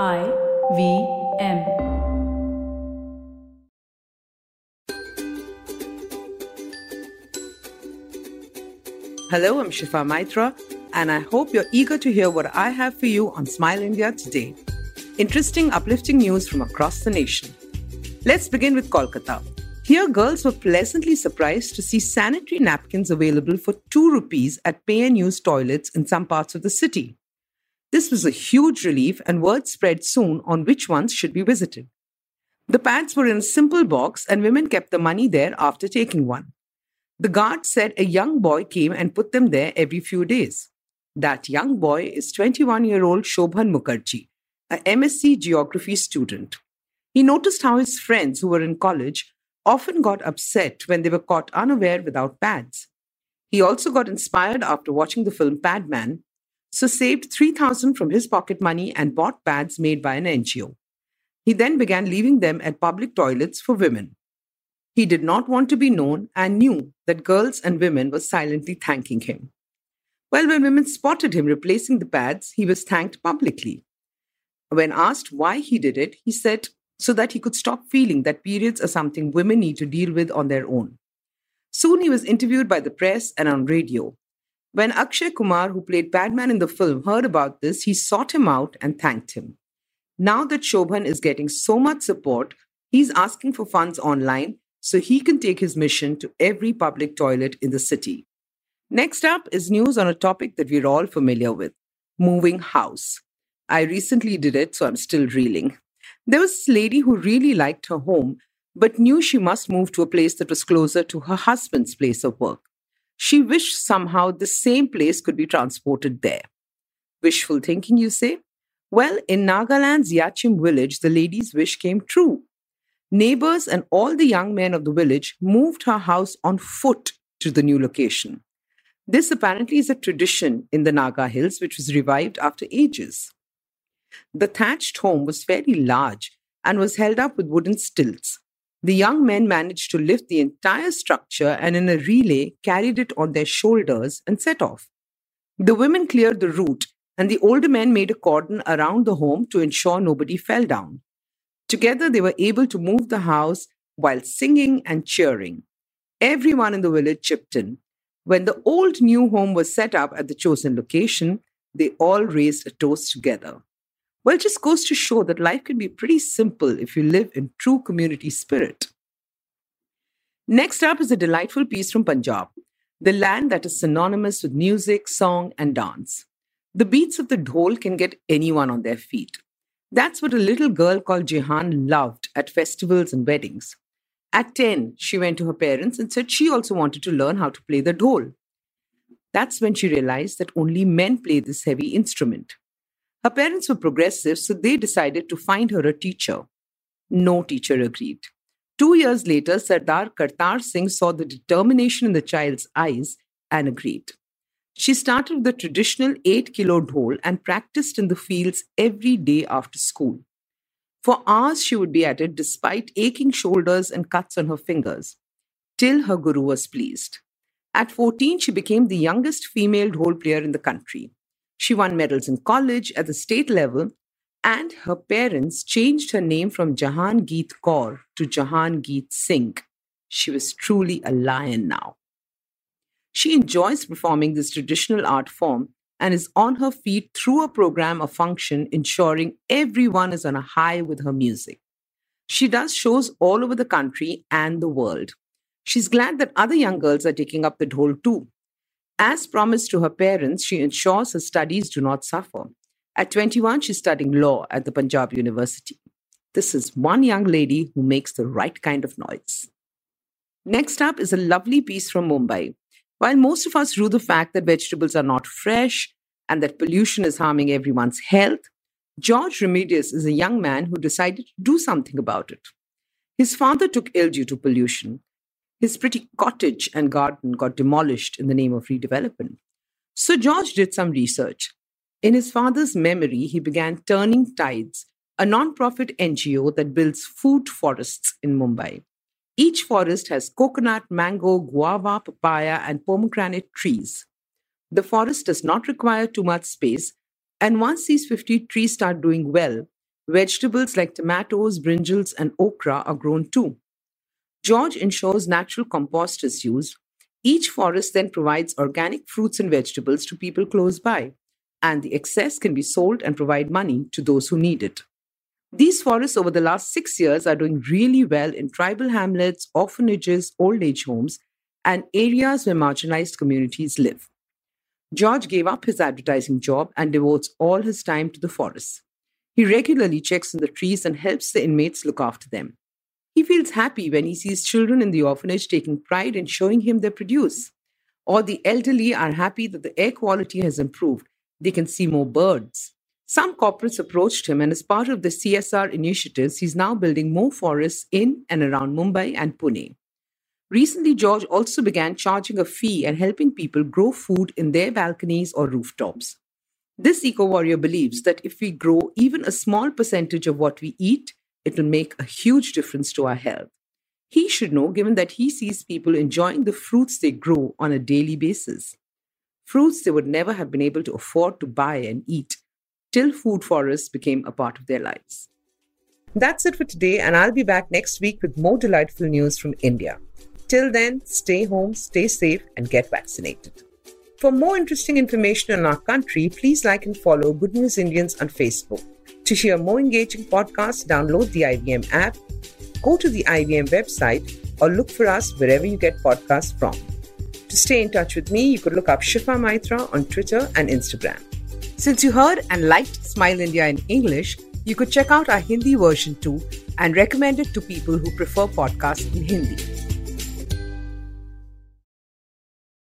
I V M. Hello, I'm Shifa Maitra, and I hope you're eager to hear what I have for you on Smile India today. Interesting, uplifting news from across the nation. Let's begin with Kolkata. Here, girls were pleasantly surprised to see sanitary napkins available for 2 rupees at pay and use toilets in some parts of the city. This was a huge relief, and word spread soon on which ones should be visited. The pads were in a simple box, and women kept the money there after taking one. The guard said a young boy came and put them there every few days. That young boy is 21 year old Shobhan Mukherjee, a MSc Geography student. He noticed how his friends who were in college often got upset when they were caught unaware without pads. He also got inspired after watching the film Padman so saved 3000 from his pocket money and bought pads made by an NGO. He then began leaving them at public toilets for women. He did not want to be known and knew that girls and women were silently thanking him. Well, when women spotted him replacing the pads, he was thanked publicly. When asked why he did it, he said so that he could stop feeling that periods are something women need to deal with on their own. Soon he was interviewed by the press and on radio. When Akshay Kumar, who played Padman in the film, heard about this, he sought him out and thanked him. Now that Shobhan is getting so much support, he's asking for funds online so he can take his mission to every public toilet in the city. Next up is news on a topic that we're all familiar with moving house. I recently did it, so I'm still reeling. There was this lady who really liked her home, but knew she must move to a place that was closer to her husband's place of work. She wished somehow the same place could be transported there. Wishful thinking, you say? Well, in Nagaland's Yachim village, the lady's wish came true. Neighbors and all the young men of the village moved her house on foot to the new location. This apparently is a tradition in the Naga Hills, which was revived after ages. The thatched home was fairly large and was held up with wooden stilts. The young men managed to lift the entire structure and, in a relay, carried it on their shoulders and set off. The women cleared the route, and the older men made a cordon around the home to ensure nobody fell down. Together, they were able to move the house while singing and cheering. Everyone in the village chipped in. When the old new home was set up at the chosen location, they all raised a toast together. Well, it just goes to show that life can be pretty simple if you live in true community spirit. Next up is a delightful piece from Punjab, the land that is synonymous with music, song, and dance. The beats of the dhol can get anyone on their feet. That's what a little girl called Jehan loved at festivals and weddings. At 10, she went to her parents and said she also wanted to learn how to play the dhol. That's when she realized that only men play this heavy instrument. Her parents were progressive, so they decided to find her a teacher. No teacher agreed. Two years later, Sardar Kartar Singh saw the determination in the child's eyes and agreed. She started with the traditional 8 kilo dhol and practiced in the fields every day after school. For hours, she would be at it despite aching shoulders and cuts on her fingers, till her guru was pleased. At 14, she became the youngest female dhol player in the country. She won medals in college at the state level, and her parents changed her name from Jahan Geet Kaur to Jahan Geet Singh. She was truly a lion now. She enjoys performing this traditional art form and is on her feet through a program of function ensuring everyone is on a high with her music. She does shows all over the country and the world. She's glad that other young girls are taking up the dhol too. As promised to her parents, she ensures her studies do not suffer. At 21, she's studying law at the Punjab University. This is one young lady who makes the right kind of noise. Next up is a lovely piece from Mumbai. While most of us rue the fact that vegetables are not fresh and that pollution is harming everyone's health, George Remedios is a young man who decided to do something about it. His father took ill due to pollution, his pretty cottage and garden got demolished in the name of redevelopment. So George did some research. In his father's memory, he began Turning Tides, a non-profit NGO that builds food forests in Mumbai. Each forest has coconut, mango, guava, papaya, and pomegranate trees. The forest does not require too much space, and once these 50 trees start doing well, Vegetables like tomatoes, brinjals, and okra are grown too. George ensures natural compost is used. Each forest then provides organic fruits and vegetables to people close by, and the excess can be sold and provide money to those who need it. These forests over the last six years are doing really well in tribal hamlets, orphanages, old age homes, and areas where marginalized communities live. George gave up his advertising job and devotes all his time to the forests. He regularly checks on the trees and helps the inmates look after them. He feels happy when he sees children in the orphanage taking pride in showing him their produce. Or the elderly are happy that the air quality has improved. They can see more birds. Some corporates approached him, and as part of the CSR initiatives, he's now building more forests in and around Mumbai and Pune. Recently, George also began charging a fee and helping people grow food in their balconies or rooftops. This eco warrior believes that if we grow even a small percentage of what we eat, it will make a huge difference to our health. He should know, given that he sees people enjoying the fruits they grow on a daily basis. Fruits they would never have been able to afford to buy and eat till food forests became a part of their lives. That's it for today, and I'll be back next week with more delightful news from India. Till then, stay home, stay safe, and get vaccinated. For more interesting information on our country, please like and follow Good News Indians on Facebook. To hear more engaging podcasts, download the IVM app, go to the IVM website, or look for us wherever you get podcasts from. To stay in touch with me, you could look up Shifa Maitra on Twitter and Instagram. Since you heard and liked Smile India in English, you could check out our Hindi version too and recommend it to people who prefer podcasts in Hindi.